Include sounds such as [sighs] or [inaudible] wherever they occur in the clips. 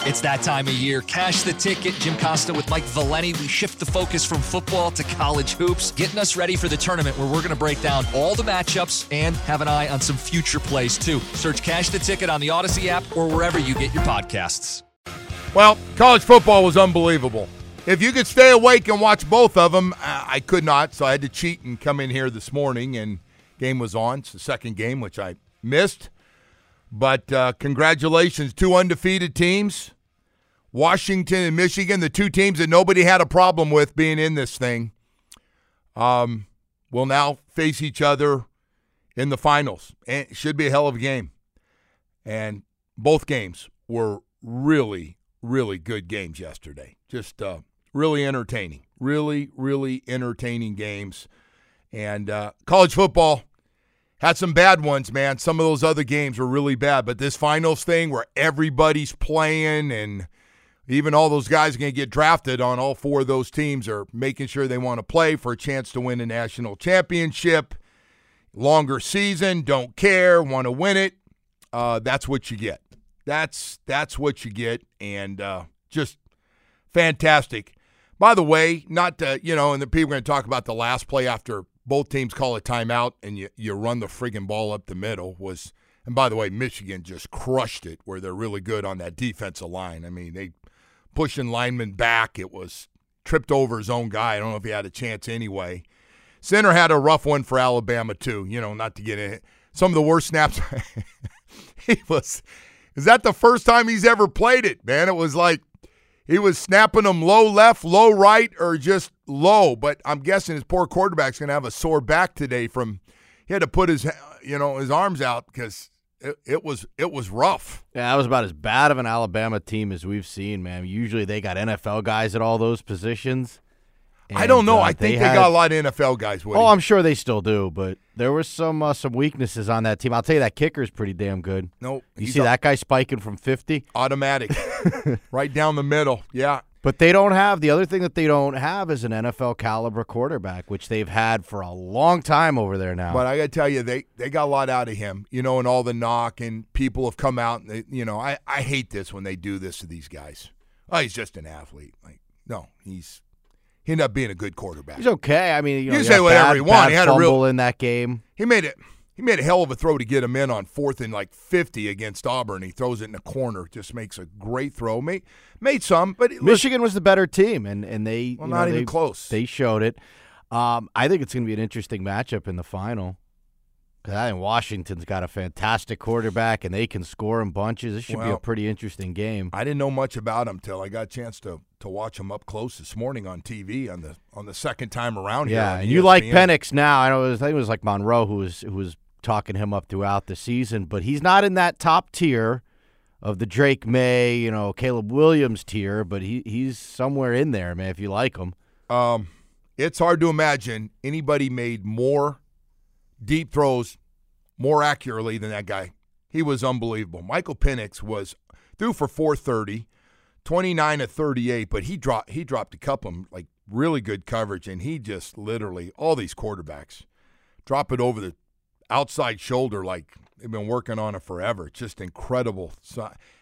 It's that time of year. Cash the ticket. Jim Costa with Mike Valenti. We shift the focus from football to college hoops, getting us ready for the tournament where we're going to break down all the matchups and have an eye on some future plays too. Search Cash the Ticket on the Audacy app or wherever you get your podcasts. Well, college football was unbelievable. If you could stay awake and watch both of them, I could not, so I had to cheat and come in here this morning, and game was on. It's the second game, which I missed. But uh, congratulations, two undefeated teams. Washington and Michigan, the two teams that nobody had a problem with being in this thing, um, will now face each other in the finals. And it should be a hell of a game. And both games were really, really good games yesterday. Just uh, really entertaining. Really, really entertaining games. And uh, college football had some bad ones, man. Some of those other games were really bad. But this finals thing where everybody's playing and even all those guys going to get drafted on all four of those teams are making sure they want to play for a chance to win a national championship. Longer season, don't care, want to win it. Uh, that's what you get. That's that's what you get, and uh, just fantastic. By the way, not to, you know, and the people are going to talk about the last play after both teams call a timeout and you, you run the friggin' ball up the middle was and by the way, Michigan just crushed it where they're really good on that defensive line. I mean, they pushing linemen back. It was tripped over his own guy. I don't know if he had a chance anyway. Center had a rough one for Alabama too. You know, not to get in some of the worst snaps. [laughs] he was. Is that the first time he's ever played it, man? It was like he was snapping them low left, low right, or just low. But I'm guessing his poor quarterback's going to have a sore back today from he had to put his you know his arms out because it, it was it was rough. Yeah, that was about as bad of an Alabama team as we've seen, man. Usually they got NFL guys at all those positions. And, I don't know. Uh, I think they, had, got a lot of NFL guys. Woody. Oh, I'm sure they still do, but there was some uh, some weaknesses on that team. I'll tell you that kicker's pretty damn good. No, nope, you see that guy spiking from 50, automatic, [laughs] right down the middle. Yeah, but they don't have the other thing that they don't have is an NFL caliber quarterback, which they've had for a long time over there now. But I got to tell you, they they got a lot out of him, you know, and all the knock and people have come out and they, you know, I I hate this when they do this to these guys. Oh, he's just an athlete. Like no, he's he ended up being a good quarterback. He's okay. I mean, you, know, you say whatever bad, he wants. He had a real in that game. He made it. He made a hell of a throw to get him in on fourth and like 50 against Auburn. He throws it in the corner, just makes a great throw. Made, made some, but Michigan was the better team, and, and they well, not know, even they, close. They showed it. Um, I think it's going to be an interesting matchup in the final. Because I think Washington's got a fantastic quarterback, and they can score in bunches. This should well, be a pretty interesting game. I didn't know much about him till I got a chance to to watch him up close this morning on TV on the on the second time around. Yeah, and you like Penix now. I know it was, I think it was like Monroe who was who was talking him up throughout the season, but he's not in that top tier of the Drake Maye, you know, Caleb Williams tier, but he he's somewhere in there, man. If you like him, um, it's hard to imagine anybody made more deep throws more accurately than that guy. He was unbelievable. Michael Penix was threw for 430, 29 to 38, but he dropped he dropped a couple of like really good coverage, and he just literally all these quarterbacks drop it over the outside shoulder like they've been working on it forever. It's just incredible.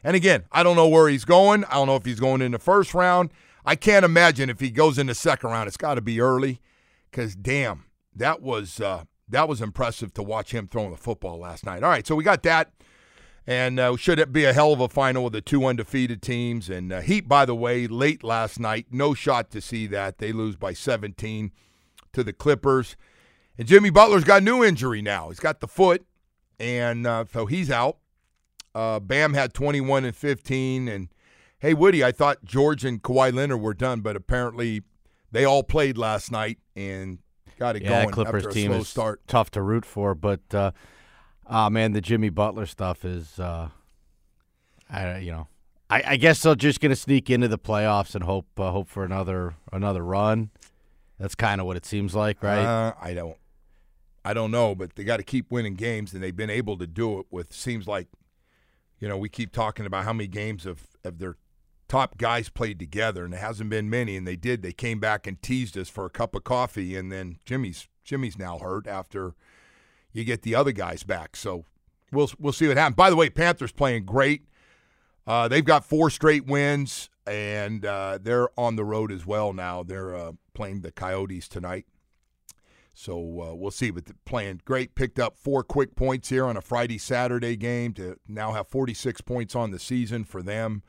And again, I don't know where he's going. I don't know if he's going in the first round. I can't imagine if he goes in the second round. It's got to be early, because damn, that was uh, that was impressive to watch him throwing the football last night. All right, so we got that, and uh, should it be a hell of a final with the two undefeated teams and uh, Heat? By the way, late last night, no shot to see that they lose by 17 to the Clippers. And Jimmy Butler's got a new injury now. He's got the foot, and uh, so he's out. Uh, Bam had 21 and 15. And hey, Woody, I thought George and Kawhi Leonard were done, but apparently they all played last night and got it yeah, going. Clippers team is start. tough to root for, but uh, oh man, the Jimmy Butler stuff is, uh, I you know, I, I guess they're just going to sneak into the playoffs and hope uh, hope for another another run. That's kind of what it seems like, right? Uh, I don't, I don't know, but they got to keep winning games, and they've been able to do it with. Seems like, you know, we keep talking about how many games of of their top guys played together, and it hasn't been many. And they did. They came back and teased us for a cup of coffee, and then Jimmy's Jimmy's now hurt after you get the other guys back. So we'll we'll see what happens. By the way, Panthers playing great. Uh, they've got four straight wins, and uh, they're on the road as well now. They're uh, playing the Coyotes tonight. So uh, we'll see. But playing great, picked up four quick points here on a Friday Saturday game to now have 46 points on the season for them.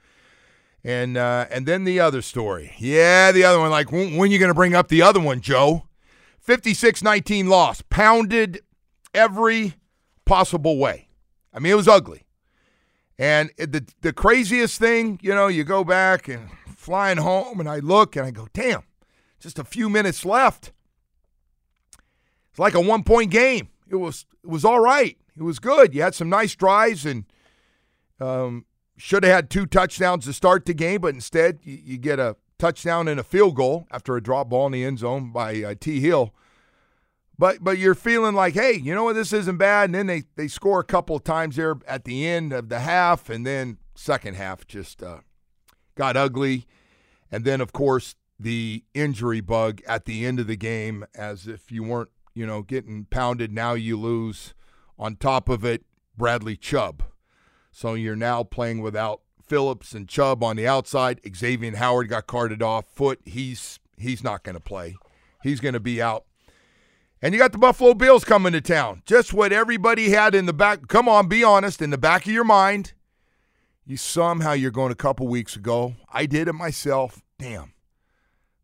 And uh, and then the other story, yeah, the other one. Like when, when you going to bring up the other one, Joe? 56-19 loss, pounded every possible way. I mean, it was ugly. And the the craziest thing, you know, you go back and flying home, and I look and I go, damn, just a few minutes left. It's like a one point game. It was it was all right. It was good. You had some nice drives and um, should have had two touchdowns to start the game, but instead you, you, get a touchdown and a field goal after a drop ball in the end zone by uh, T. Hill. But but you're feeling like, hey, you know what, this isn't bad. And then they they score a couple of times there at the end of the half, and then second half just uh, got ugly. And then of course the injury bug at the end of the game, as if you weren't you know getting pounded, now you lose. On top of it, Bradley Chubb. So you're now playing without Phillips and Chubb on the outside. Xavier Howard got carted off foot. He's he's not going to play. He's going to be out and you got the Buffalo Bills coming to town. Just what everybody had in the back. Come on, be honest. In the back of your mind, you somehow you're going a couple weeks ago. I did it myself. Damn.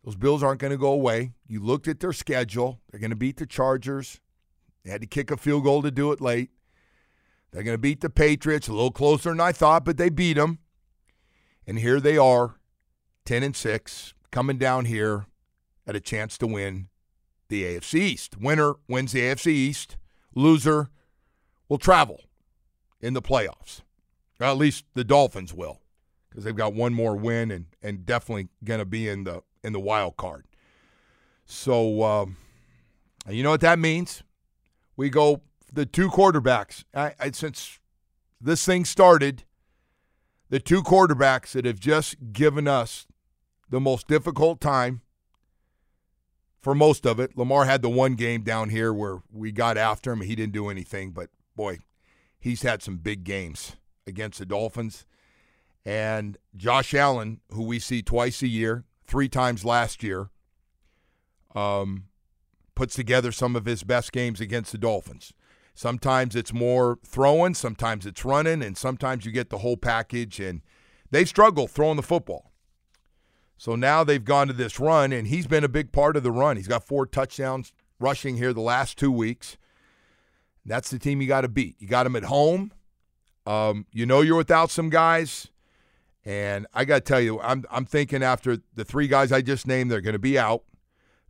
Those Bills aren't going to go away. You looked at their schedule. They're going to beat the Chargers. They had to kick a field goal to do it late. They're going to beat the Patriots a little closer than I thought, but they beat them. And here they are, 10 and 6, coming down here at a chance to win the AFC East. Winner wins the AFC East. Loser will travel in the playoffs. Or at least the Dolphins will, because they've got one more win and, and definitely going to be in the in the wild card. So um, you know what that means? We go the two quarterbacks. I, I, since this thing started, the two quarterbacks that have just given us the most difficult time for most of it. Lamar had the one game down here where we got after him. He didn't do anything, but boy, he's had some big games against the Dolphins. And Josh Allen, who we see twice a year, three times last year, um, puts together some of his best games against the Dolphins. Sometimes it's more throwing, sometimes it's running, and sometimes you get the whole package. And they struggle throwing the football. So now they've gone to this run, and he's been a big part of the run. He's got four touchdowns rushing here the last two weeks. That's the team you got to beat. You got them at home. Um, you know you're without some guys, and I got to tell you, I'm I'm thinking after the three guys I just named, they're going to be out.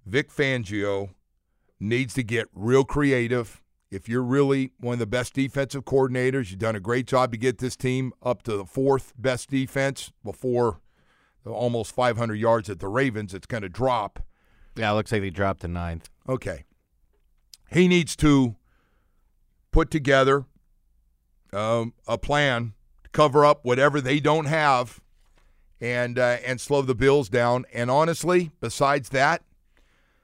Vic Fangio needs to get real creative. If you're really one of the best defensive coordinators, you've done a great job to get this team up to the fourth best defense before almost 500 yards at the Ravens. It's going to drop. Yeah, it looks like they dropped to ninth. Okay. He needs to put together um, a plan to cover up whatever they don't have and uh, and slow the Bills down. And honestly, besides that,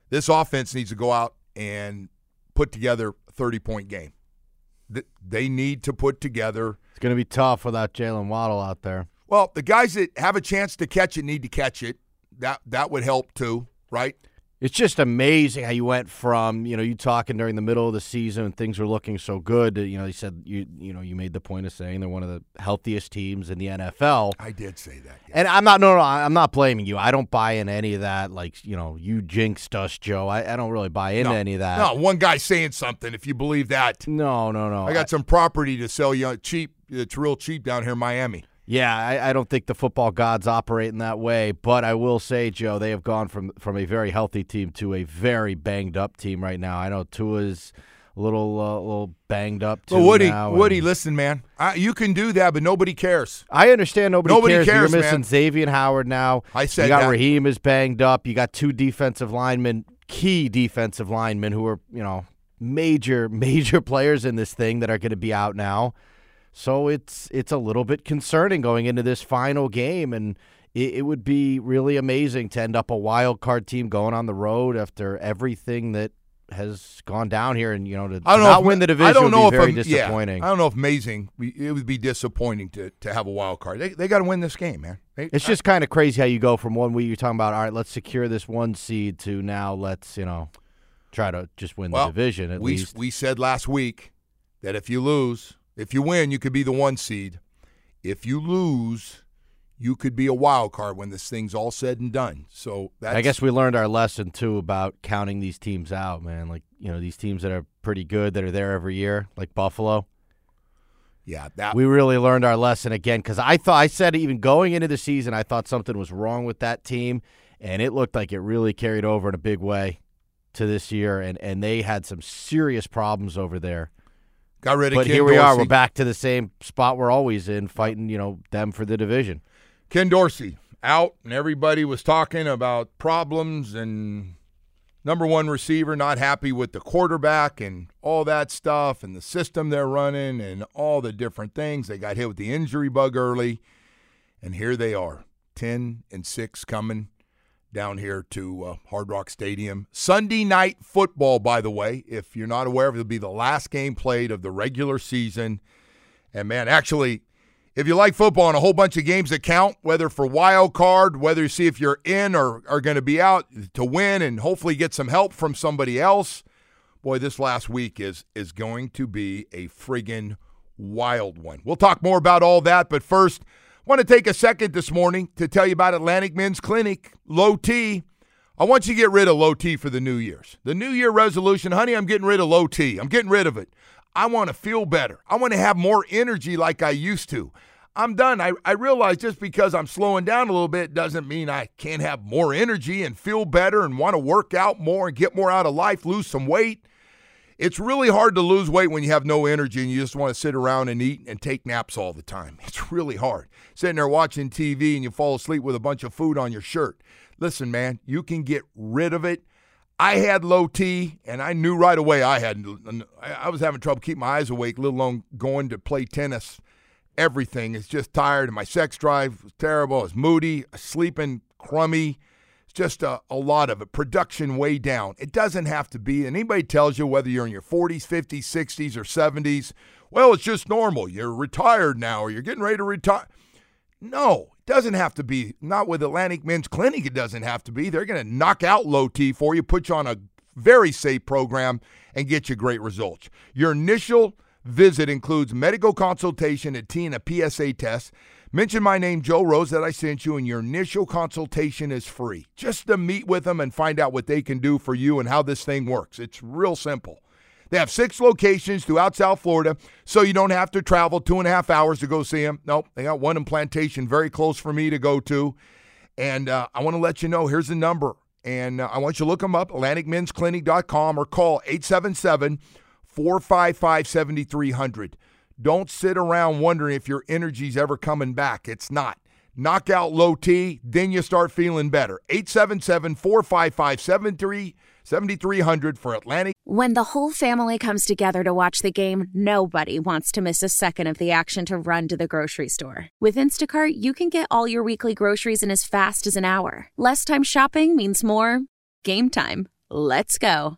this offense needs to go out and put together a 30 point game. They need to put together. It's going to be tough without Jaylen Waddle out there. Well, the guys that have a chance to catch it need to catch it. That that would help too, right? It's just amazing how you went from you know you talking during the middle of the season and things were looking so good. You know, you said you you know you made the point of saying they're one of the healthiest teams in the NFL. I did say that, yeah. and I'm not no no I'm not blaming you. I don't buy in any of that. Like you know you jinxed us, Joe. I, I don't really buy into no, any of that. No, one guy saying something. If you believe that, no no no. I got I, some property to sell you cheap. It's real cheap down here in Miami. Yeah, I, I, don't think the football gods operate in that way, but I will say, Joe, they have gone from from a very healthy team to a very banged up team right now. I know Tua's a little uh, little banged up too. Well, Woody, now, Woody, and- listen, man. I, you can do that, but nobody cares. I understand nobody, Nobody cares. cares, You're missing man. Xavier Howard now. I said you got that. Raheem is banged up. You got two defensive linemen, key defensive linemen who are you know major [laughs] major players in this thing that are going to be out now. So it's it's a little bit concerning going into this final game, and it, it would be really amazing to end up a wild card team going on the road after everything that has gone down here, and you know to, I don't know not if, win the division. I don't would know be if very yeah, disappointing. I don't know if amazing. It would be disappointing to, to have a wild card. They, they got to win this game, man. They- It's just kind of crazy how you go from one week you're talking about, all right, let's secure this one seed to now let's, you know, try to just win well, the division at we least. we said last week that if you lose, if you win, you could be the one seed. If you lose, you could be a wild card when this thing's all said and done. So that's I guess we learned our lesson too about counting these teams out, man. Like, you know, these teams that are pretty good that are there every year, like Buffalo. yeah that We really learned our lesson again because I thought I said even going into the season, I thought something was wrong with that team, and it looked like it really carried over in a big way to this year, and and they had some serious problems over there. Got rid of But Ken here we are, we're back to the same spot we're always in, fighting you know them for the division. Ken Dorsey out, and everybody was talking about problems and number one receiver not happy with the quarterback and all that stuff and the system they're running and all the different things. They got hit with the injury bug early, and here they are, ten and six coming down here to uh, Hard Rock Stadium. Sunday night football, by the way. If you're not aware, it'll be the last game played of the regular season. And man, actually, if you like football and a whole bunch of games that count, whether for wild card, whether you see if you're in or are going to be out to win and hopefully get some help from somebody else, boy, this last week is is going to be a friggin' wild one. We'll talk more about all that, but first, want to take a second this morning to tell you about Atlantic Men's Clinic, Low T. I want you to get rid of low T for the New Year's. The New Year resolution, honey, I'm getting rid of low T. I'm getting rid of it. I want to feel better. I want to have more energy like I used to. I'm done. I, I realize just because I'm slowing down a little bit doesn't mean I can't have more energy and feel better and want to work out more and get more out of life, lose some weight. It's really hard to lose weight when you have no energy and you just want to sit around and eat and take naps all the time. [laughs] It's really hard. Sitting there watching TV and you fall asleep with a bunch of food on your shirt. Listen, man, you can get rid of it. I had low T, and I knew right away I had. I was having trouble keeping my eyes awake, let alone going to play tennis. Everything is just tired, and my sex drive was terrible. I was moody, sleeping crummy. Just a, a lot of it. Production way down. It doesn't have to be. And anybody tells you whether you're in your 40s, 50s, 60s, or 70s, well, it's just normal. You're retired now, or you're getting ready to retire. No, it doesn't have to be. Not with Atlantic Men's Clinic, it doesn't have to be. They're going to knock out low T for you, put you on a very safe program, and get you great results. Your initial visit includes medical consultation, a T, and a PSA test. Mention my name, Joe Rose, that I sent you, and your initial consultation is free. Just to meet with them and find out what they can do for you and how this thing works. It's real simple. They have six locations throughout South Florida, so you don't have to travel two and a half hours to go see them. Nope, they got one in Plantation, very close for me to go to. And uh, I want to let you know here's the number. And uh, I want you to look them up, AtlanticMen'sClinic.com, or call 877 455 7300. Don't sit around wondering if your energy's ever coming back. It's not. Knock out low T, then you start feeling better. 877 455 7300 for Atlantic. When the whole family comes together to watch the game, nobody wants to miss a second of the action to run to the grocery store. With Instacart, you can get all your weekly groceries in as fast as an hour. Less time shopping means more game time. Let's go.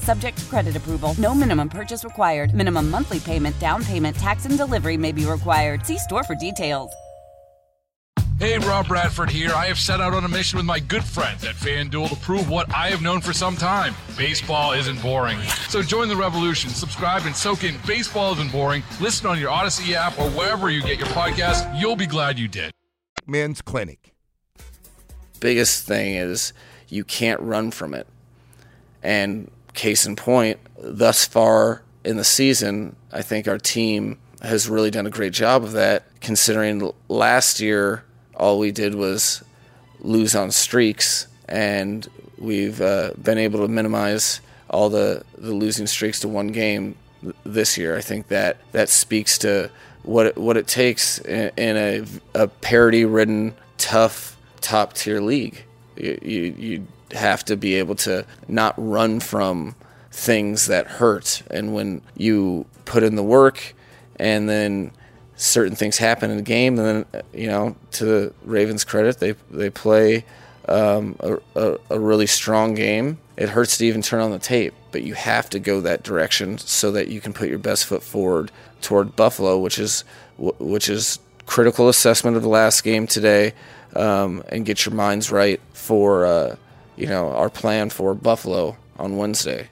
Subject to credit approval. No minimum purchase required. Minimum monthly payment, down payment, tax, and delivery may be required. See store for details. Hey, Rob Bradford here. I have set out on a mission with my good friends at FanDuel to prove what I have known for some time baseball isn't boring. So join the revolution, subscribe, and soak in Baseball Isn't Boring. Listen on your Audacy app or wherever you get your podcast. You'll be glad you did. Men's Clinic. Biggest thing is you can't run from it. And case in point, thus far in the season, I think our team has really done a great job of that, considering last year all we did was lose on streaks, and we've uh, been able to minimize all the, the losing streaks to one game this year. I think that that speaks to what it, what it takes in, in a, a parity ridden, tough, top tier league. You, you, you have to be able to not run from things that hurt. And when you put in the work and then certain things happen in the game, and then you know, to the Ravens' credit, they they play um, a, a, a, really strong game. It hurts to even turn on the tape, but you have to go that direction so that you can put your best foot forward toward Buffalo, which is which is critical assessment of the last game today, um, and get your minds right for uh, you know our plan for Buffalo on Wednesday.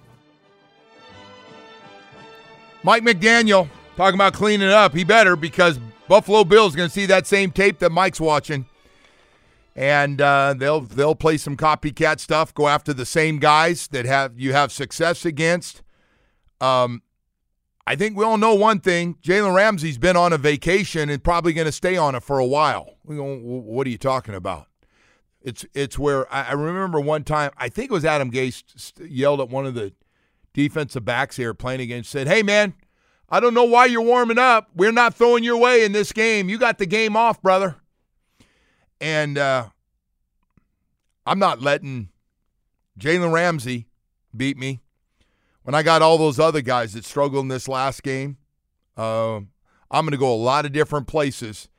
Mike McDaniel talking about cleaning up. He better because Buffalo Bills going to see that same tape that Mike's watching, and uh, they'll they'll play some copycat stuff. Go after the same guys that have you have success against. Um, I think we all know one thing: Jalen Ramsey's been on a vacation and probably going to stay on it for a while. What are you talking about? It's it's where I remember one time I think it was Adam Gase yelled at one of the defensive backs here playing against said, "Hey man." I don't know why you're warming up. We're not throwing your way in this game. You got the game off, brother. And uh, I'm not letting Jalen Ramsey beat me. When I got all those other guys that struggled in this last game, uh, I'm going to go a lot of different places.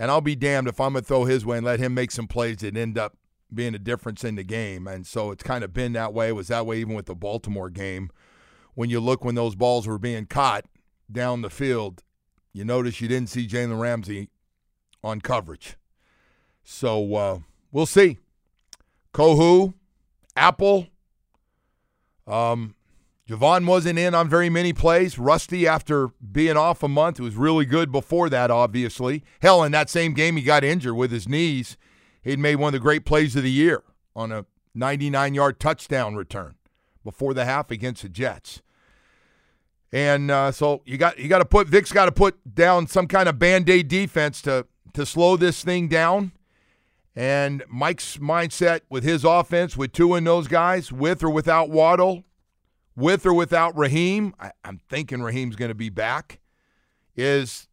And I'll be damned if I'm going to throw his way and let him make some plays that end up being a difference in the game. And so it's kind of been that way. It was that way even with the Baltimore game. When you look when those balls were being caught, down the field, you notice you didn't see Jalen Ramsey on coverage. So uh, we'll see. Kohou, Apple, um, Jevon wasn't in on very many plays. Rusty, after being off a month, was really good before that, obviously. Hell, in that same game, he got injured with his knees. He'd made one of the great plays of the year on a 99 yard touchdown return before the half against the Jets. And uh, so you got you got to put Vic's got to put down some kind of band-aid defense to to slow this thing down. And Mike's mindset with his offense, with two in those guys, with or without Waddle, with or without Raheem, I, am thinking Raheem's going to be back. Is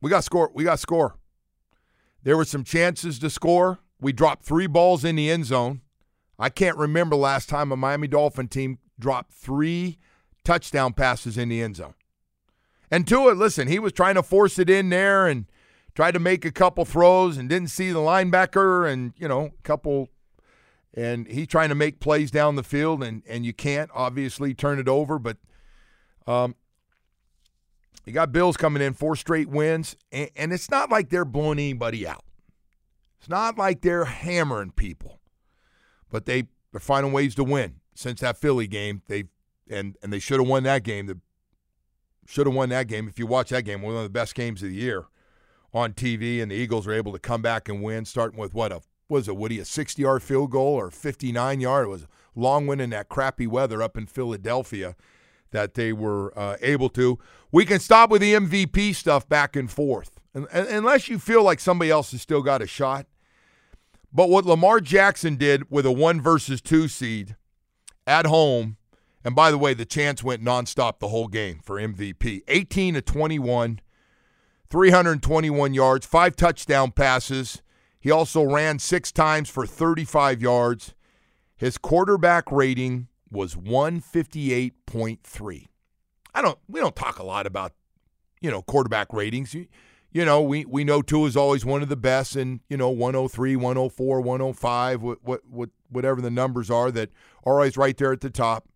we got score? We got score. There were some chances to score. We dropped three balls in the end zone. I can't remember last time a Miami Dolphin team dropped three touchdown passes in the end zone. And Tua, listen, he was trying to force it in there and tried to make a couple throws and didn't see the linebacker and, you know, a couple and he's trying to make plays down the field and and you can't obviously turn it over, but um you got Bills coming in four straight wins and, and it's not like they're blowing anybody out. It's not like they're hammering people. But they they're finding ways to win. Since that Philly game, they've and and they should have won that game. Should have won that game. If you watch that game, one of the best games of the year on TV, and the Eagles were able to come back and win, starting with what a was it Woody a 60 yard field goal or 59 yard? It was a long win in that crappy weather up in Philadelphia that they were uh, able to. We can stop with the MVP stuff back and forth, and, and, unless you feel like somebody else has still got a shot. But what Lamar Jackson did with a one versus two seed at home and by the way, the chance went nonstop the whole game for MVP. 18 to 21, 321 yards, five touchdown passes. He also ran six times for 35 yards. His quarterback rating was 158.3. I don't we don't talk a lot about you know quarterback ratings. You, you know, we we know Tua is always one of the best and, you know, 103, 104, 105, what what, what whatever the numbers are that are always right there at the top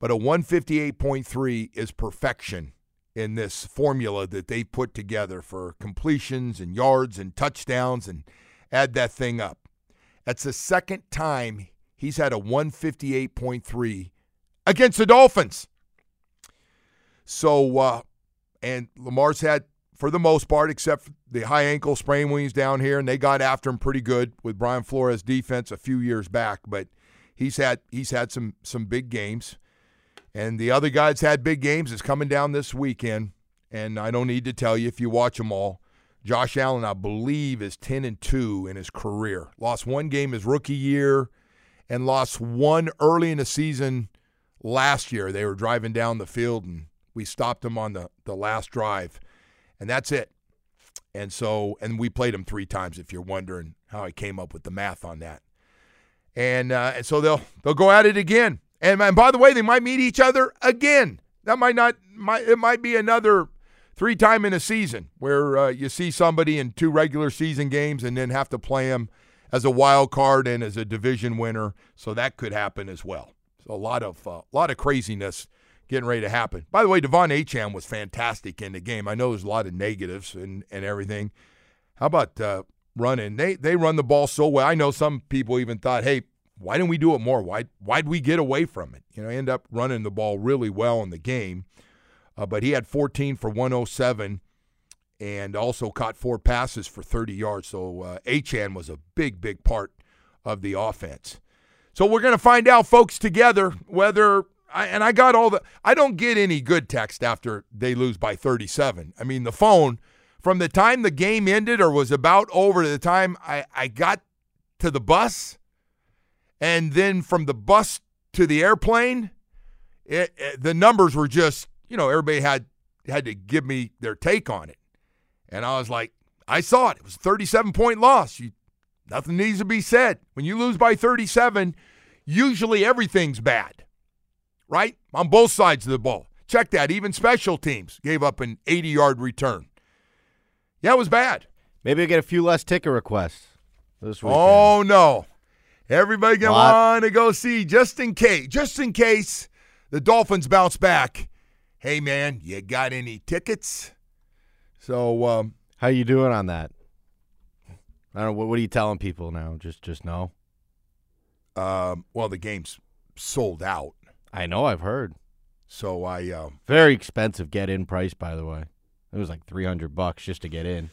but a 158.3 is perfection in this formula that they put together for completions and yards and touchdowns and add that thing up. That's the second time he's had a 158.3 against the Dolphins. So, uh, and Lamar's had, for the most part, except the high ankle sprain when he's down here, and they got after him pretty good with Brian Flores' defense a few years back. But he's had he's had some some big games, and the other guys had big games. Is coming down this weekend, and I don't need to tell you if you watch them all. Josh Allen, I believe, is ten and two in his career. Lost one game his rookie year, and lost one early in the season last year. They were driving down the field and we stopped him on the, the last drive, and that's it. And so, and we played him three times. If you're wondering how I came up with the math on that, and uh, and so they'll they'll go at it again. And, and by the way, they might meet each other again. That might not might it might be another three time in a season where uh, you see somebody in two regular season games and then have to play them as a wild card and as a division winner. So that could happen as well. So a lot of a uh, lot of craziness getting ready to happen. By the way, De'Von Achane was fantastic in the game. I know there's a lot of negatives and, and everything. How about uh, running? They they run the ball so well. I know some people even thought, hey, why didn't we do it more? Why why'd we get away from it? You know, end up running the ball really well in the game. Uh, but he had 14 for 107 and also caught four passes for 30 yards. So uh, Achane was a big, big part of the offense. So we're going to find out, folks, together whether I, and I got all the. I don't get any good text after they lose by 37. I mean, the phone from the time the game ended or was about over to the time I, I got to the bus, and then from the bus to the airplane, it, it, the numbers were just you know everybody had had to give me their take on it, and I was like, I saw it. It was a 37 point loss. You, nothing needs to be said. When you lose by 37, usually everything's bad right? On both sides of the ball. Check that. Even special teams gave up an 80 yard return. Yeah, it was bad. Maybe we get a few less ticket requests this oh, weekend. Oh, no. Everybody gonna want to go see just in case, just in case the Dolphins bounce back. Hey man, you got any tickets? So um, how you doing on that? I don't know. What, what are you telling people now? Just just no. Um, well, the game's sold out. I know, I've heard. So I uh, very expensive get in price, by the way. It was like three hundred bucks just to get in.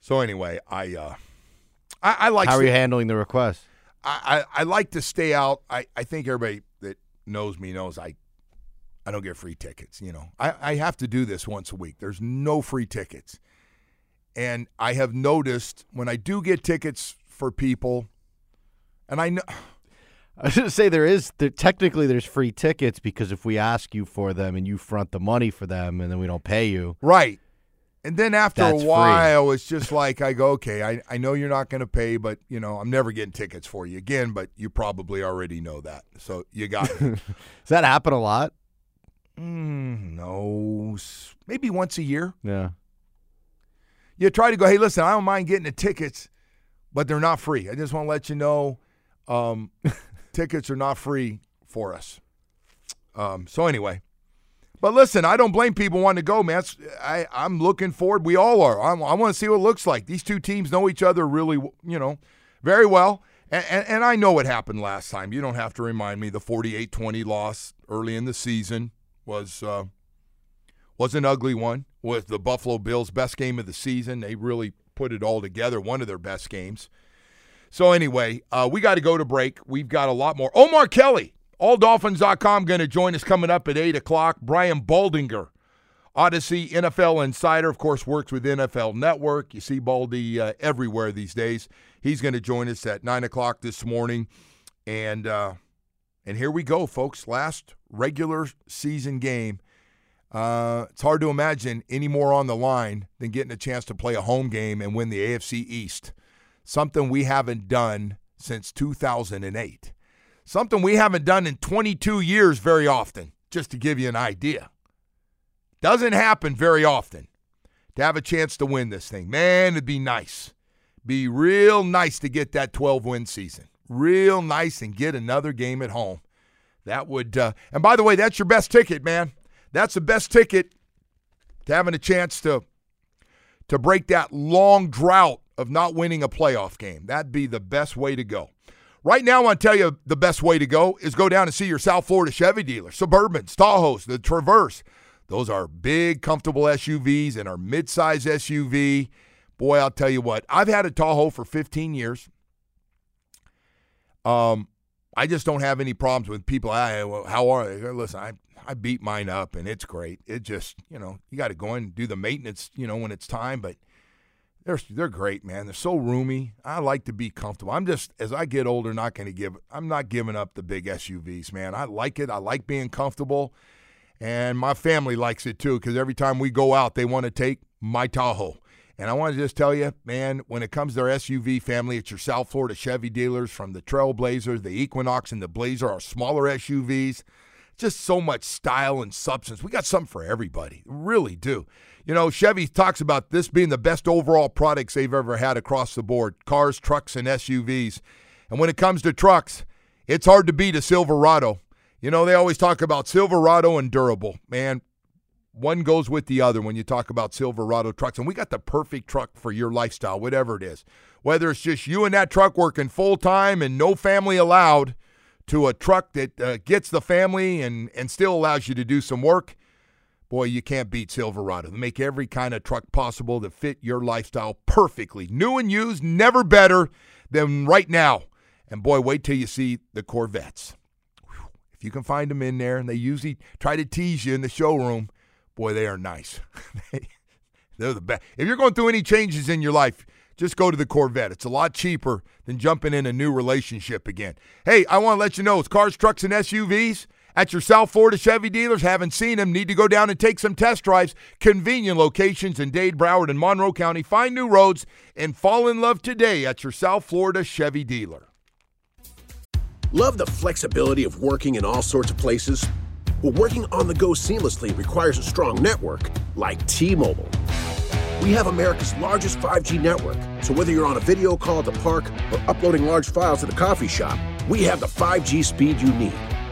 So anyway, I uh, I, I like. How are you handling the request? I, I, I like to stay out. I, I think everybody that knows me knows I I don't get free tickets. You know, I, I have to do this once a week. There's no free tickets, and I have noticed when I do get tickets for people, and I know [sighs] I was going to say there is there, technically there's free tickets because if we ask you for them and you front the money for them and then we don't pay you, right? And then after a while, free. it's just like I go, okay, I, I know you're not going to pay, but you know I'm never getting tickets for you again. But you probably already know that, so you got. [laughs] Does that happen a lot? Mm, no, maybe once a year. Yeah. You try to go, hey, listen, I don't mind getting the tickets, but they're not free. I just want to let you know. Um, [laughs] tickets are not free for us. Um, so anyway, but listen, I don't blame people wanting to go, man. I, I'm looking forward. We all are. I'm, i want to see what it looks like. These two teams know each other really, you know, very well. And, and, and I know what happened last time. You don't have to remind me. The 48-20 loss early in the season was uh, was an ugly one. Was the Buffalo Bills' best game of the season. They really put it all together. One of their best games. So anyway, uh, we got to go to break. We've got a lot more. Omar Kelly, alldolphins.com, going to join us coming up at 8 o'clock. Brian Baldinger, Audacy NFL Insider, of course, works with NFL Network. You see Baldy uh, everywhere these days. He's going to join us at 9 o'clock this morning. And, uh, and here we go, folks. Last regular season game. Uh, it's hard to imagine any more on the line than getting a chance to play a home game and win the AFC East something we haven't done since 2008. Something we haven't done in 22 years very often, just to give you an idea. Doesn't happen very often to have a chance to win this thing. Man, it'd be nice. Be real nice to get that 12 win season. Real nice and get another game at home. That would, uh, and by the way, that's your best ticket, man. That's the best ticket to having a chance to to break that long drought of not winning a playoff game. That'd be the best way to go. Right now, I want to tell you the best way to go is go down and see your South Florida Chevy dealer. Suburbans, Tahoes, the Traverse. Those are big, comfortable SUVs and our midsize SUV. Boy, I'll tell you what, I've had a Tahoe for 15 years. Um, I just don't have any problems with people. I, well, how are they? Listen, I, I beat mine up and it's great. It just, you know, you got to go in and do the maintenance, you know, when it's time. But they're they're great, man. They're so roomy. I like to be comfortable. I'm just as I get older, not going to give. I'm not giving up the big SUVs, man. I like it. I like being comfortable, and my family likes it too. Because every time we go out, they want to take my Tahoe. And I want to just tell you, man, when it comes to our SUV family, it's your South Florida Chevy dealers from the Trailblazer, the Equinox, and the Blazer, our smaller SUVs. Just so much style and substance. We got something for everybody. Really do. You know, Chevy talks about this being the best overall products they've ever had across the board cars, trucks, and SUVs. And when it comes to trucks, it's hard to beat a Silverado. You know, they always talk about Silverado and durable. Man, one goes with the other when you talk about Silverado trucks. And we got the perfect truck for your lifestyle, whatever it is. Whether it's just you and that truck working full time and no family allowed, to a truck that uh, gets the family and, and still allows you to do some work, boy, you can't beat Silverado. They make every kind of truck possible to fit your lifestyle perfectly. New and used, never better than right now. And boy, wait till you see the Corvettes. If you can find them in there, and they usually try to tease you in the showroom, boy, they are nice. [laughs] They're the best. If you're going through any changes in your life, just go to the Corvette. It's a lot cheaper than jumping in a new relationship again. Hey, I want to let you know it's cars, trucks, and SUVs at your South Florida Chevy dealers. Haven't seen them? Need to go down and take some test drives. Convenient locations in Dade, Broward, and Monroe County. Find new roads and fall in love today at your South Florida Chevy dealer. Love the flexibility of working in all sorts of places? Well, working on the go seamlessly requires a strong network like T Mobile. We have America's largest 5G network, so whether you're on a video call at the park or uploading large files at the coffee shop, we have the 5G speed you need.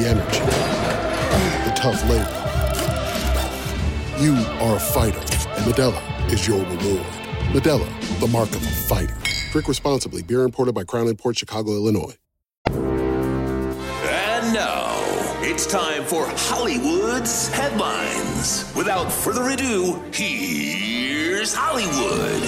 the energy, the tough labor. You are a fighter, and Modelo is your reward. Modelo, the mark of a fighter. Drink responsibly. Beer imported by Crown Imports Chicago, Illinois. And now. It's time for Hollywood's headlines. Without further ado, here's Hollywood.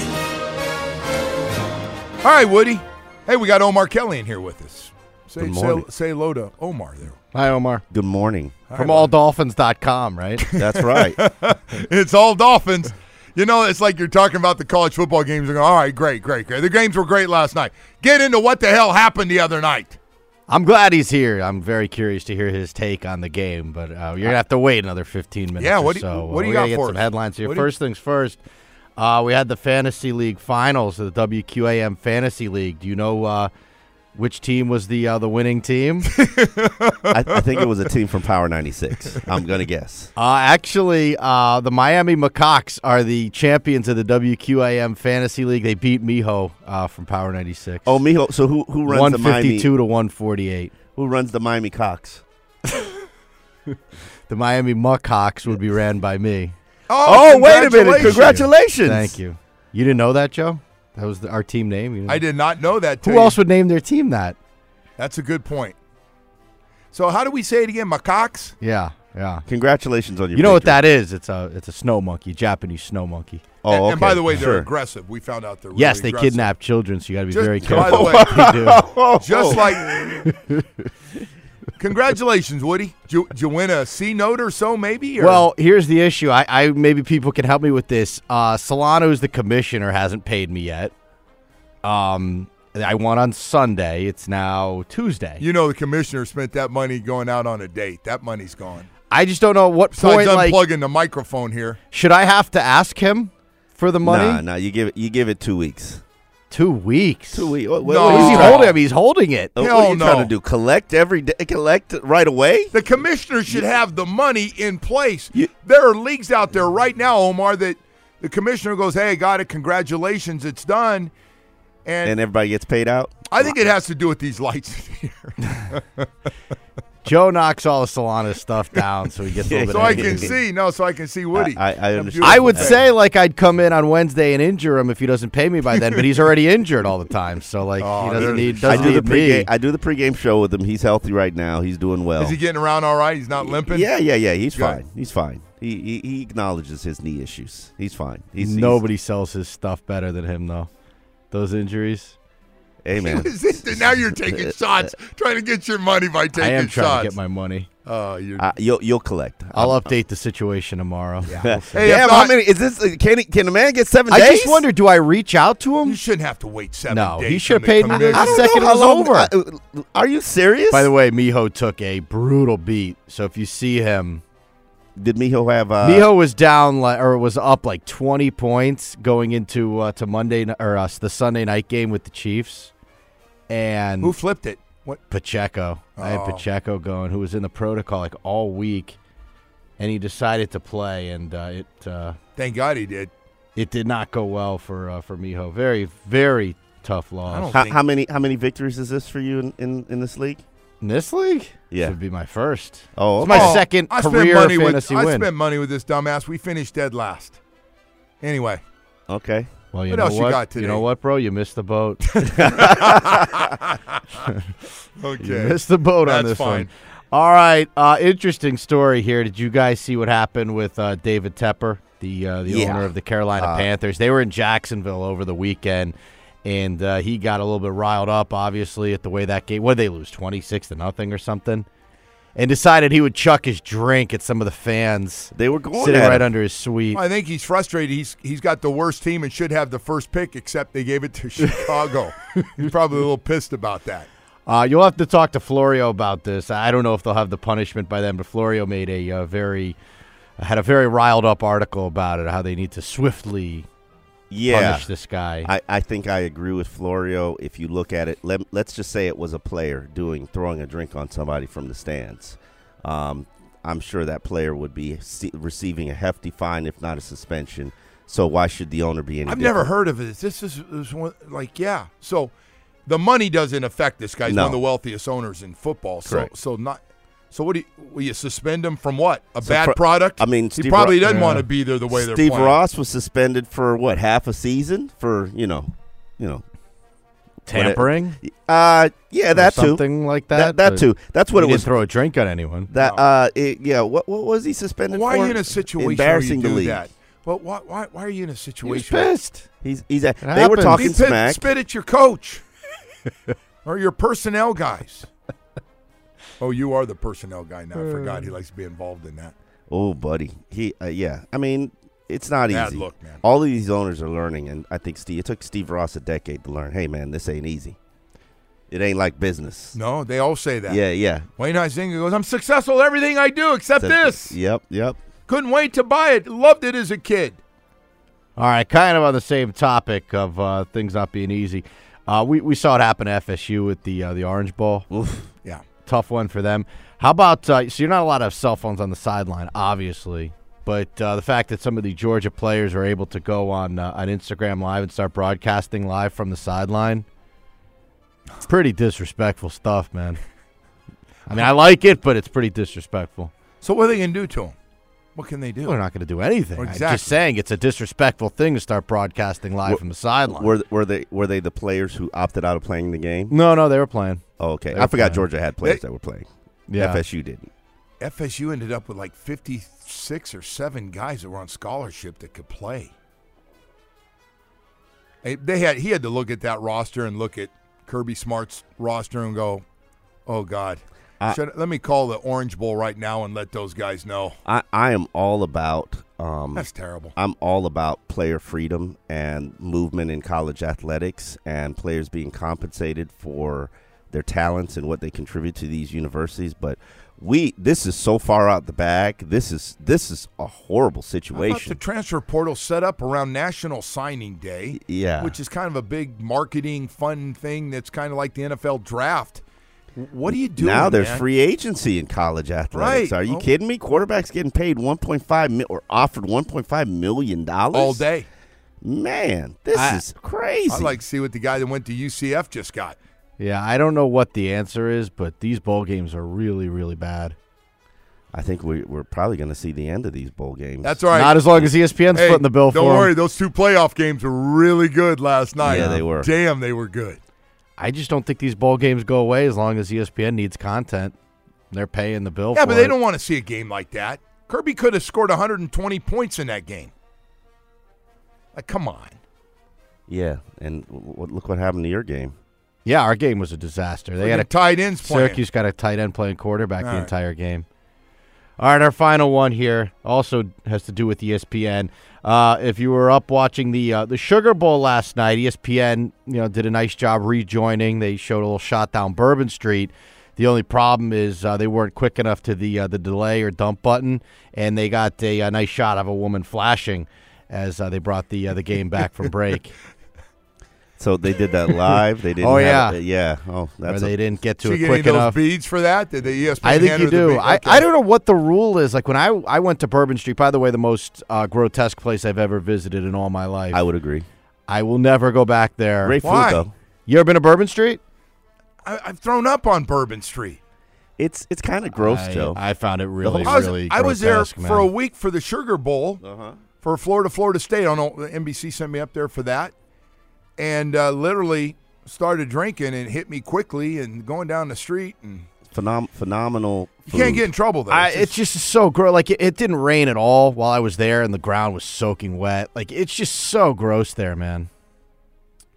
All right, Woody. Hey, we got Omar Kelly in here with us. Say, Good morning. say, say hello to Omar there. Hi, Omar. Good morning. From alldolphins.com, right? [laughs] That's right. [laughs] it's all Dolphins. You know, it's like you're talking about the college football games and going, all right, great, great, great. The games were great last night. Get into what the hell happened the other night. I'm glad he's here. I'm very curious to hear his take on the game, but uh, you're gonna have to wait another 15 minutes. Yeah, what do you- so. what do you we gotta get for some us? headlines here. What do you- First things first. Uh, we had the fantasy league finals of the WQAM fantasy league. Do you know uh, which team was the uh, the winning team? [laughs] I, I think it was a team from Power 96. I'm going to guess. Uh, actually, uh, the Miami Macaques are the champions of the WQAM fantasy league. They beat Miho uh, from Power 96. Oh, Mijo. So who who runs the Miami? 152 to 148. Who runs the Miami Cox? [laughs] The Miami Muckhawks would be ran by me. Oh, wait a minute. Congratulations. Thank you. You didn't know that, Joe? That was the, our team name. You didn't- I did not know that. Who till you- else would name their team that? That's a good point. So how do we say it again? Macaques? Yeah, yeah. Congratulations on your. You know what that is? It's a it's a snow monkey, Japanese snow monkey. Oh, and, and by the way, they're sure. aggressive. We found out they're yes, really they aggressive. kidnap children, so you got to be Just- very by careful the way- what they do. [laughs] Just like. [laughs] Congratulations, Woody. Did you, did you win a C note or so, maybe? Or? Well, here's the issue. I, I maybe people can help me with this. Uh, Solano's the commissioner hasn't paid me yet. Um, I won on Sunday. It's now Tuesday. you know the commissioner spent that money going out on a date. That money's gone. I just don't know what Besides point. Like, unplugging the microphone here. should I have to ask him for the money? Nah, nah. You give it. You give it two weeks. Two weeks. Two weeks. What, No. what What is he Oh. holding? I mean, he's holding it. Uh, what are you trying to do? Collect every day? Collect right away? The commissioner should have the money in place. You- there are leagues out there right now, Omar, that the commissioner goes, "Hey, got it. Congratulations, it's done." And, And everybody gets paid out. I think it has to do with these lights [laughs] here, [laughs] Joe knocks all of Solana's stuff down so he gets a [laughs] little bit so I can see. No, so I can see Woody. I- I That understand. I would thing. say like I'd come in on Wednesday and injure him if he doesn't pay me by then, but he's already injured all the time. So like Oh, he doesn't need I doesn't do the need me. I do the pregame show with him. He's healthy right now. He's doing well. Is he getting around all right? He's not limping. Yeah, yeah, yeah. He's Good. fine. He's fine. He, he he acknowledges his knee issues. He's fine. He's he's- Nobody sells his stuff better than him though. Those injuries. Hey [laughs] man. Now you're taking [laughs] shots, trying to get your money by taking shots. I am trying shots. to get my money. Oh, you're. Uh, you'll you'll collect. I'll I'm- update the situation tomorrow. Yeah. [laughs] Hey, Damn, if how many is this? uh, Can he, can a man get seven I days? just wonder, do I reach out to him? you shouldn't have to wait seven No, days. he should have paid me commission. I the don't second know it how was long. over. uh, Are you serious? By the way, Miho took a brutal beat. So if you see him, did Miho have? Uh, Miho was down like or was up like 20 points going into uh, to Monday or uh, the Sunday night game with the Chiefs, and Who flipped it? What? Pacheco. I had Oh. Pacheco going, who was in the protocol like all week, and he decided to play, and uh, it uh, Thank God he did. it did not go well for uh, for Miho. Very very tough loss. How, how many how many victories is this for you in, in, in this league? In this league, Yeah. this would be my first. Oh, It's my okay. second I spent career money fantasy with, I win. spent money with this dumbass. We finished dead last. Anyway, okay. Well, you What know else you what? got today? You know what, bro? You missed the boat. [laughs] [laughs] okay. You missed the boat on this fine. one. All right, uh, interesting story here. Did you guys see what happened with uh, David Tepper, the uh, the Yeah. owner of the Carolina Uh, Panthers? They were in Jacksonville over the weekend, and uh, he got a little bit riled up, obviously, at the way that game. What did they lose, twenty six to nothing or something? And decided he would chuck his drink at some of the fans They were going sitting at right him. under his suite. I think he's frustrated. He's he's got the worst team and should have the first pick, except they gave it to [laughs] Chicago. he's probably a little pissed about that. Uh, you'll have to talk to Florio about this. I don't know if they'll have the punishment by then, but Florio made a uh, very had a very riled up article about it, how they need to swiftly Yeah. punish this guy. I, I think I agree with Florio. If you look at it, let, let's just say it was a player doing throwing a drink on somebody from the stands. Um, I'm sure that player would be receiving a hefty fine, if not a suspension. So why should the owner be any? I've never heard of this. This is, is one, like yeah. So the money doesn't affect this guy. He's No. one of the wealthiest owners in football. So Correct. so not. So what do you, will you suspend him from what? A So bad fr- product? I mean, he probably Ro- doesn't Yeah. want to be there the way they're Steve playing. Ross was suspended for what half a season for you know, you know, Tampering, uh, yeah, or that too, something like that. that, that too. That's what he it didn't was. throw a drink on anyone. That uh, it, yeah. What what was he suspended for? Why for? are you in a situation embarrassing where you the do that? Well, why, why, why are you in a He was situation? pissed. He's he's. A, they were talking Be pit- smack. Spit at your coach [laughs] or your personnel guys. Oh, you are the personnel guy now. I forgot he likes to be involved in that. Oh, buddy. He, uh, yeah. I mean, it's not Bad easy. look, man. All of these owners are learning, and I think Steve. It took Steve Ross a decade to learn. Hey, man, this ain't easy. It ain't like business. No, they all say that. Yeah, yeah. Wayne Huizinga goes, I'm successful at everything I do except Except- this. Yep, yep. Couldn't wait to buy it. Loved it as a kid. All right, kind of on the same topic of uh, things not being easy. Uh, we we saw it happen at FSU with the uh, the Orange Bowl. Oof. Tough one for them. How about uh, so you're not allowed to have cell phones on the sideline, obviously, but uh, the fact that some of the Georgia players are able to go on uh, on Instagram Live and start broadcasting live from the sideline, it's pretty disrespectful stuff, man. I mean, I like it, but it's pretty disrespectful. So what are they to do to him? What can they do? They're not going to do anything. Well, I'm just saying it's a disrespectful thing to start broadcasting live Were- from the sideline. Were were they were they the players who opted out of playing the game? no, no, they were playing. Oh, okay. They I forgot playing. Georgia had players They- that were playing. Yeah. FSU didn't. FSU ended up with like 56 or 7 guys that were on scholarship that could play. They they had he had to look at that roster and look at Kirby Smart's roster and go, "Oh God, I- Should, let me call the Orange Bowl right now and let those guys know." I, I am all about um, That's terrible. I'm all about player freedom and movement in college athletics and players being compensated for their talents and what they contribute to these universities, but we this is so far out the bag. This is this is a horrible situation. the transfer portal set up around National Signing Day? Yeah. Which is kind of a big marketing fun thing that's kind of like the NFL draft. What are you doing? now there's man? free agency in college athletics. Right. Are you Oh. kidding me? Quarterbacks getting paid 1.5 mil or offered 1.5 million dollars all day. Man, this I- is crazy. I'd like to see what the guy that went to UCF just got. Yeah, I don't know what the answer is, but these bowl games are really, really bad. I think we, we're probably going to see the end of these bowl games. That's all right. Not as long as ESPN's Hey, footing the bill don't for 'em. worry, those two playoff games were really good last night. Yeah, they were. Damn, they were good. I just don't think these bowl games go away as long as ESPN needs content. They're paying the bill. Yeah, for but they it. don't want to see a game like that. Kirby could have scored 120 points in that game. Like, come on. yeah, and w- w- look what happened to your game. Yeah, our game was a disaster. They had a Friggin' tight ends playing. Syracuse got a tight end playing quarterback All the right. entire game. All right, our final one here also has to do with ESPN. Uh, if you were up watching the uh, the Sugar Bowl last night, ESPN you know did a nice job rejoining. They showed a little shot down Bourbon Street. The only problem is uh, they weren't quick enough to the uh, the delay or dump button, and they got a, a nice shot of a woman flashing as uh, they brought the uh, the game back from break. [laughs] So they did that live. They didn't. [laughs] Oh, have yeah. it- yeah. Oh, Where that's they a, didn't get to She it get quick any of those enough. beads for that? Did the ESPN I think you do. bead? I, Okay. I don't know what the rule is. Like when I I went to Bourbon Street, by the way, the most uh, grotesque place I've ever visited in all my life. I would agree. I will never go back there. Great food though. You ever been to Bourbon Street? I, I've thrown up on Bourbon Street. It's it's kind of gross, I, Joe. I found it really, I was, really. I was there grotesque, for a week for the Sugar Bowl uh-huh. for Florida Florida State. I don't know. NBC sent me up there for that, and uh, literally started drinking and hit me quickly and going down the street and Phenom- phenomenal. you can't get in trouble though. I, It's it's just so gross. Like it, it didn't rain at all while I was there, and the ground was soaking wet. Like it's just so gross there, man.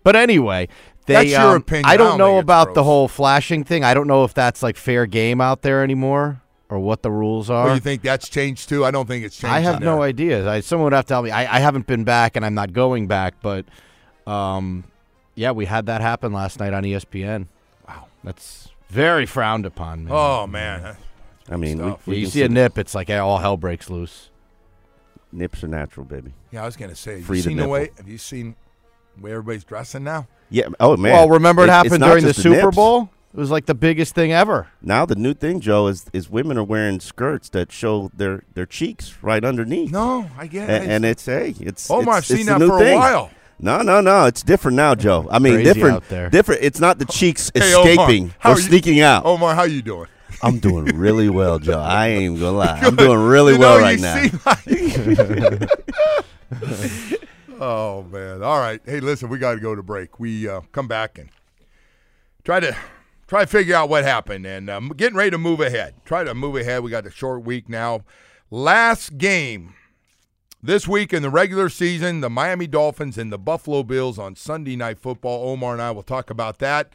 But anyway, they. That's your um, opinion. I I don't don't know think it's about the whole flashing thing. I don't know if that's like fair game out there anymore, or what the rules are. Oh, you think that's changed too? I don't think it's changed. I have no there. idea. I, someone would have to tell me. I, I haven't been back, and I'm not going back. But, um, yeah, we had that happen last night on ESPN. Wow. That's very frowned upon. Man. Oh man, I mean, we, we you see a nip, it's like all hell breaks loose. nips are natural, baby. yeah. I was gonna say. Have Free you the seen the nipple. way? Have you seen the way everybody's dressing now? Yeah. Oh man. well, remember it, It- happened during the just Super nips. Bowl? It was like the biggest thing ever. Now the new thing, Joe, is is women are wearing skirts that show their their cheeks right underneath. No, I get it. and, it's hey, it's Omar, it's, I've seen the that new for thing. a while. No, no, no. It's different now, Joe. I mean, Crazy different. out there. Different. It's not the cheeks [laughs] Hey, Omar, escaping how or are you- sneaking out. Omar, how you doing? I'm doing really well, Joe. I ain't even gonna lie. [laughs] I'm doing really You well know, right you now. seem like- [laughs] oh man! All right. Hey, listen, we got to go to break. We uh, come back and try to try to figure out what happened and um, getting ready to move ahead. Try to move ahead. We got a short week now. Last game this week in the regular season, the Miami Dolphins and the Buffalo Bills on Sunday Night Football. Omar and I will talk about that.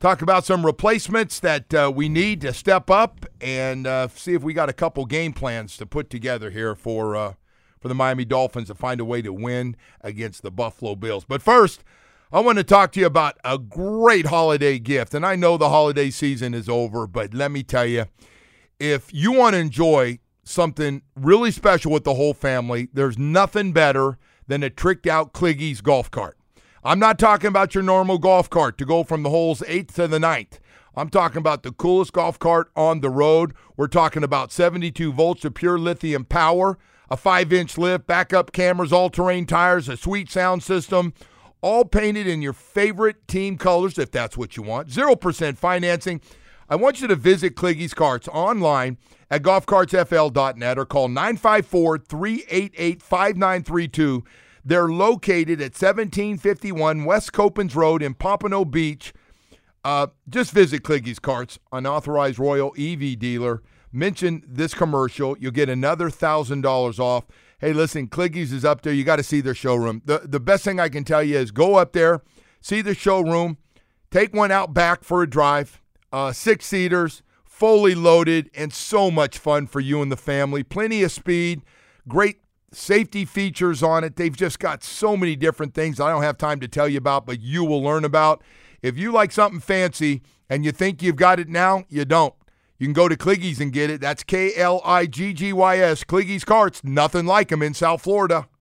Talk about some replacements that uh, we need to step up and uh, see if we got a couple game plans to put together here for uh, for the Miami Dolphins to find a way to win against the Buffalo Bills. But first, I want to talk to you about a great holiday gift. And I know the holiday season is over, but let me tell you, if you want to enjoy something really special with the whole family, there's nothing better than a tricked out Kliggy's golf cart. I'm not talking about your normal golf cart to go from the holes 8th to the ninth. I'm talking about the coolest golf cart on the road. We're talking about 72 volts of pure lithium power, a 5 inch lift, backup cameras, all terrain tires, a sweet sound system, all painted in your favorite team colors if that's what you want. 0% financing. I want you to visit Kliggy's Carts online at golfcartsfl.net or call 954 388 5932. They're located at 1751 West Copans Road in Pompano Beach. Uh, just visit Kliggy's Carts, an authorized Royal EV dealer. Mention this commercial. You'll get another $1,000 off. Hey, listen, Kliggy's is up there. You got to see their showroom. The, the best thing I can tell you is go up there, see the showroom, take one out back for a drive. Uh, six seaters, fully loaded, and so much fun for you and the family. Plenty of speed, great safety features on it. They've just got so many different things I don't have time to tell you about, but you will learn about. If you like something fancy and you think you've got it now, you don't. You can go to Kliggy's and get it. That's K L I G G Y S. Kliggy's Carts, nothing like them in South Florida.